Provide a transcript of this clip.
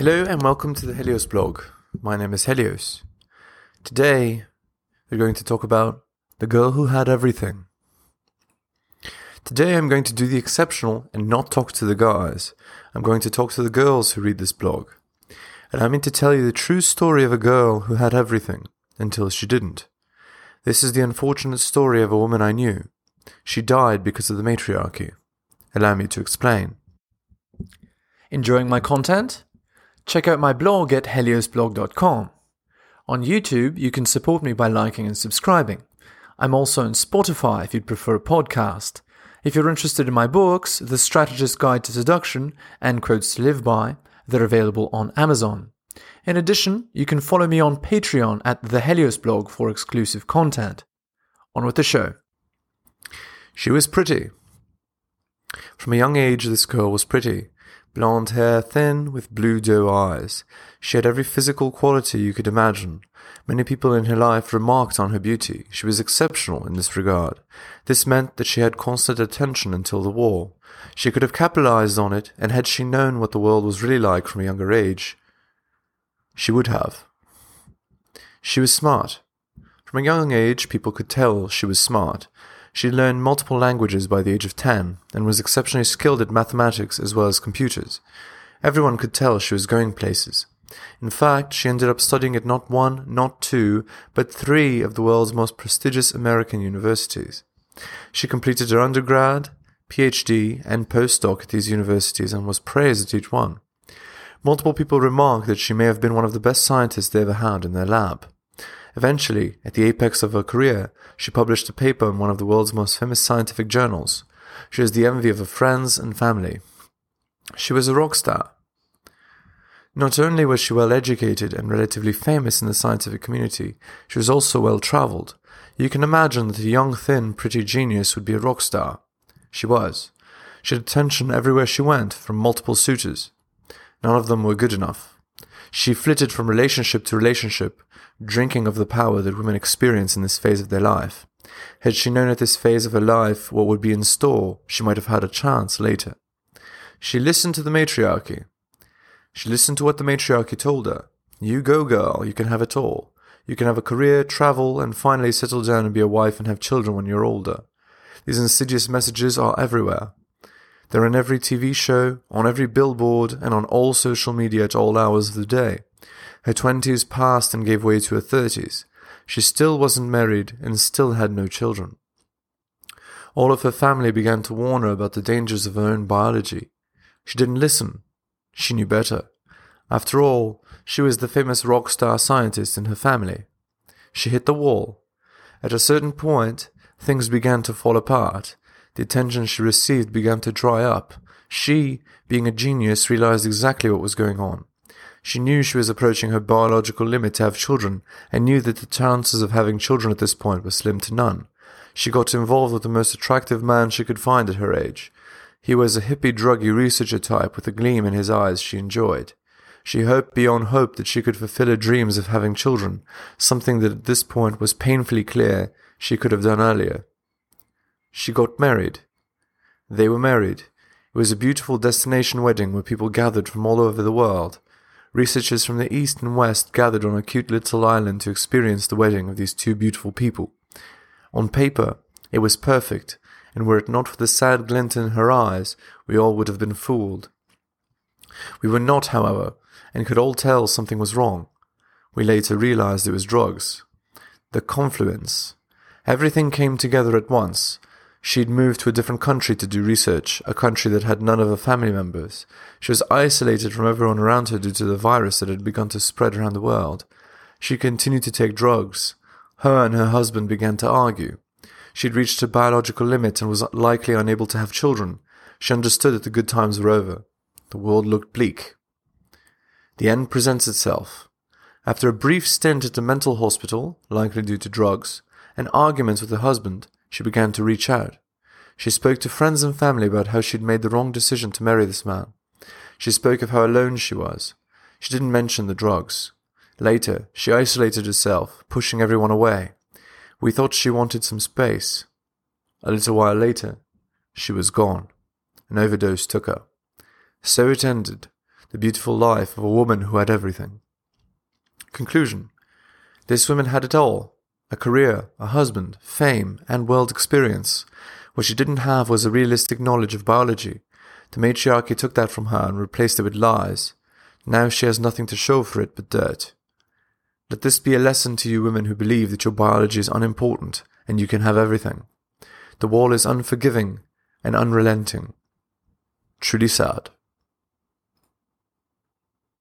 and welcome to the Helios blog. My name is Helios. Today, we're going to talk about the girl who had everything. Today, I'm going to do the exceptional and not talk to the guys. I'm going to talk to the girls who read this blog. And I mean to tell you the true story of a girl who had everything until she didn't. This is the unfortunate story of a woman I knew. She died because of the matriarchy. Allow me to explain. Enjoying my content? Check out my blog at heliosblog.com. On YouTube, you can support me by liking and subscribing. I'm also on Spotify if you'd prefer a podcast. If you're interested in my books, The Strategist's Guide to Seduction and Quotes to Live By, they're available on Amazon. In addition, you can follow me on Patreon at the Helios blog for exclusive content. On with the show. She was pretty. From a young age, this girl was pretty. Blonde hair, thin, with blue doe eyes. She had every physical quality you could imagine. Many people in her life remarked on her beauty. She was exceptional in this regard. This meant that she had constant attention until the war. She could have capitalized on it, and had she known what the world was really like from a younger age, she would have. She was smart. From a young age, people could tell she was smart. She learned multiple languages by the age of 10 and was exceptionally skilled at mathematics as well as computers. Everyone could tell she was going places. In fact, she ended up studying at not one, not two, but three of the world's most prestigious American universities. She completed her undergrad, PhD, and postdoc at these universities and was praised at each one. Multiple people remarked that she may have been one of the best scientists they ever had in their lab. Eventually, at the apex of her career, she published a paper in one of the world's most famous scientific journals. She was the envy of her friends and family. She was a rock star. Not only was she well educated and relatively famous in the scientific community, she was also well traveled. You can imagine that a young, thin, pretty genius would be a rock star. She was. She had attention everywhere she went from multiple suitors. None of them were good enough. She flitted from relationship to relationship, drinking of the power that women experience in this phase of their life. Had she known at this phase of her life what would be in store, she might have had a chance later. She listened to the matriarchy. She listened to what the matriarchy told her. You go, girl, you can have it all. You can have a career, travel, and finally settle down and be a wife and have children when you're older. These insidious messages are everywhere. They're in every TV show, on every billboard, and on all social media at all hours of the day. Her twenties passed and gave way to her thirties. She still wasn't married and still had no children. All of her family began to warn her about the dangers of her own biology. She didn't listen. She knew better. After all, she was the famous rock star scientist in her family. She hit the wall. At a certain point, things began to fall apart. The attention she received began to dry up. She, being a genius, realized exactly what was going on. She knew she was approaching her biological limit to have children, and knew that the chances of having children at this point were slim to none. She got involved with the most attractive man she could find at her age. He was a hippie druggy researcher type with a gleam in his eyes she enjoyed. She hoped beyond hope that she could fulfill her dreams of having children, something that at this point was painfully clear she could have done earlier. She got married. They were married. It was a beautiful destination wedding where people gathered from all over the world. Researchers from the east and west gathered on a cute little island to experience the wedding of these two beautiful people. On paper, it was perfect, and were it not for the sad glint in her eyes, we all would have been fooled. We were not, however, and could all tell something was wrong. We later realized it was drugs. The confluence. Everything came together at once, She'd moved to a different country to do research, a country that had none of her family members. She was isolated from everyone around her due to the virus that had begun to spread around the world. She continued to take drugs. Her and her husband began to argue. She'd reached her biological limit and was likely unable to have children. She understood that the good times were over. The world looked bleak. The end presents itself. After a brief stint at a mental hospital, likely due to drugs, and arguments with her husband, she began to reach out. She spoke to friends and family about how she'd made the wrong decision to marry this man. She spoke of how alone she was. She didn't mention the drugs. Later, she isolated herself, pushing everyone away. We thought she wanted some space. A little while later, she was gone. An overdose took her. So it ended. the beautiful life of a woman who had everything. Conclusion This woman had it all a career, a husband, fame, and world experience. What she didn't have was a realistic knowledge of biology. The matriarchy took that from her and replaced it with lies. Now she has nothing to show for it but dirt. Let this be a lesson to you women who believe that your biology is unimportant and you can have everything. The wall is unforgiving and unrelenting. Truly sad.